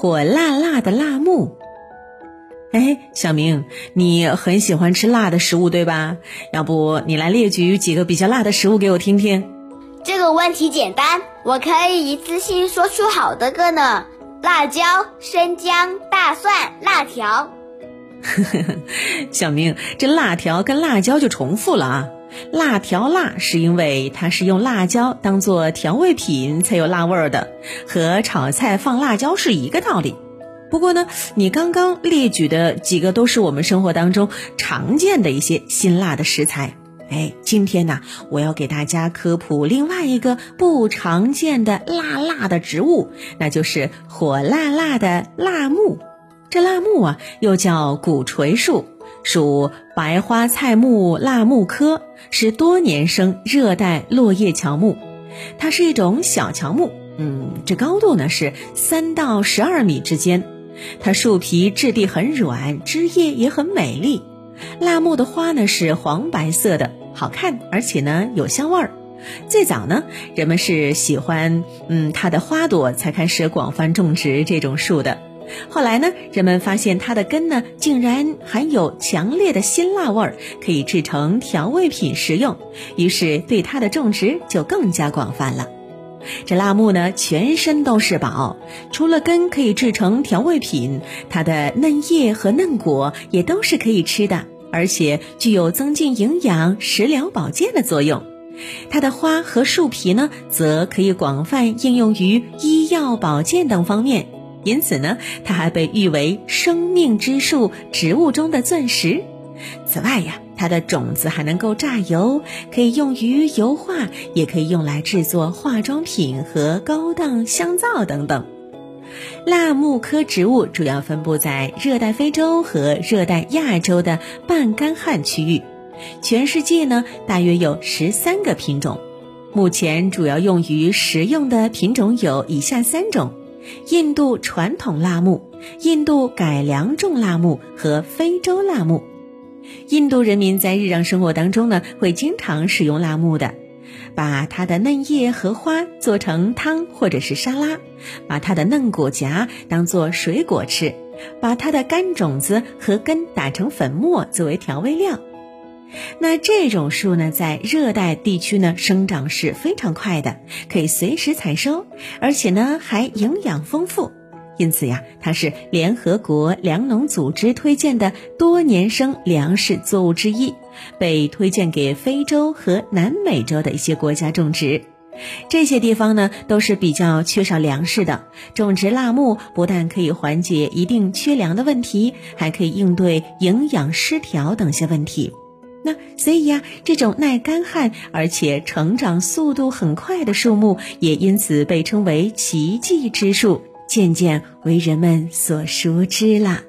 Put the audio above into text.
火辣辣的辣木。哎，小明，你很喜欢吃辣的食物对吧？要不你来列举几个比较辣的食物给我听听？这个问题简单，我可以一次性说出好多个呢。辣椒、生姜、大蒜、辣条。小明，这辣条跟辣椒就重复了啊！辣条辣是因为它是用辣椒当做调味品才有辣味儿的，和炒菜放辣椒是一个道理。不过呢，你刚刚列举的几个都是我们生活当中常见的一些辛辣的食材。哎，今天呢，我要给大家科普另外一个不常见的辣辣的植物，那就是火辣辣的辣木。这辣木啊，又叫鼓槌树，属白花菜木辣木科，是多年生热带落叶乔木。它是一种小乔木，嗯，这高度呢是三到十二米之间。它树皮质地很软，枝叶也很美丽。辣木的花呢是黄白色的，好看，而且呢有香味儿。最早呢，人们是喜欢嗯它的花朵才开始广泛种植这种树的。后来呢，人们发现它的根呢竟然含有强烈的辛辣味儿，可以制成调味品食用，于是对它的种植就更加广泛了。这辣木呢，全身都是宝，除了根可以制成调味品，它的嫩叶和嫩果也都是可以吃的，而且具有增进营养、食疗保健的作用。它的花和树皮呢，则可以广泛应用于医药保健等方面，因此呢，它还被誉为生命之树，植物中的钻石。此外呀。它的种子还能够榨油，可以用于油画，也可以用来制作化妆品和高档香皂等等。辣木科植物主要分布在热带非洲和热带亚洲的半干旱区域，全世界呢大约有十三个品种。目前主要用于食用的品种有以下三种：印度传统辣木、印度改良种辣木和非洲辣木。印度人民在日常生活当中呢，会经常使用辣木的，把它的嫩叶和花做成汤或者是沙拉，把它的嫩果荚当做水果吃，把它的干种子和根打成粉末作为调味料。那这种树呢，在热带地区呢生长是非常快的，可以随时采收，而且呢还营养丰富。因此呀，它是联合国粮农组织推荐的多年生粮食作物之一，被推荐给非洲和南美洲的一些国家种植。这些地方呢，都是比较缺少粮食的。种植辣木不但可以缓解一定缺粮的问题，还可以应对营养失调等些问题。那所以呀，这种耐干旱而且成长速度很快的树木，也因此被称为奇迹之树。渐渐为人们所熟知啦。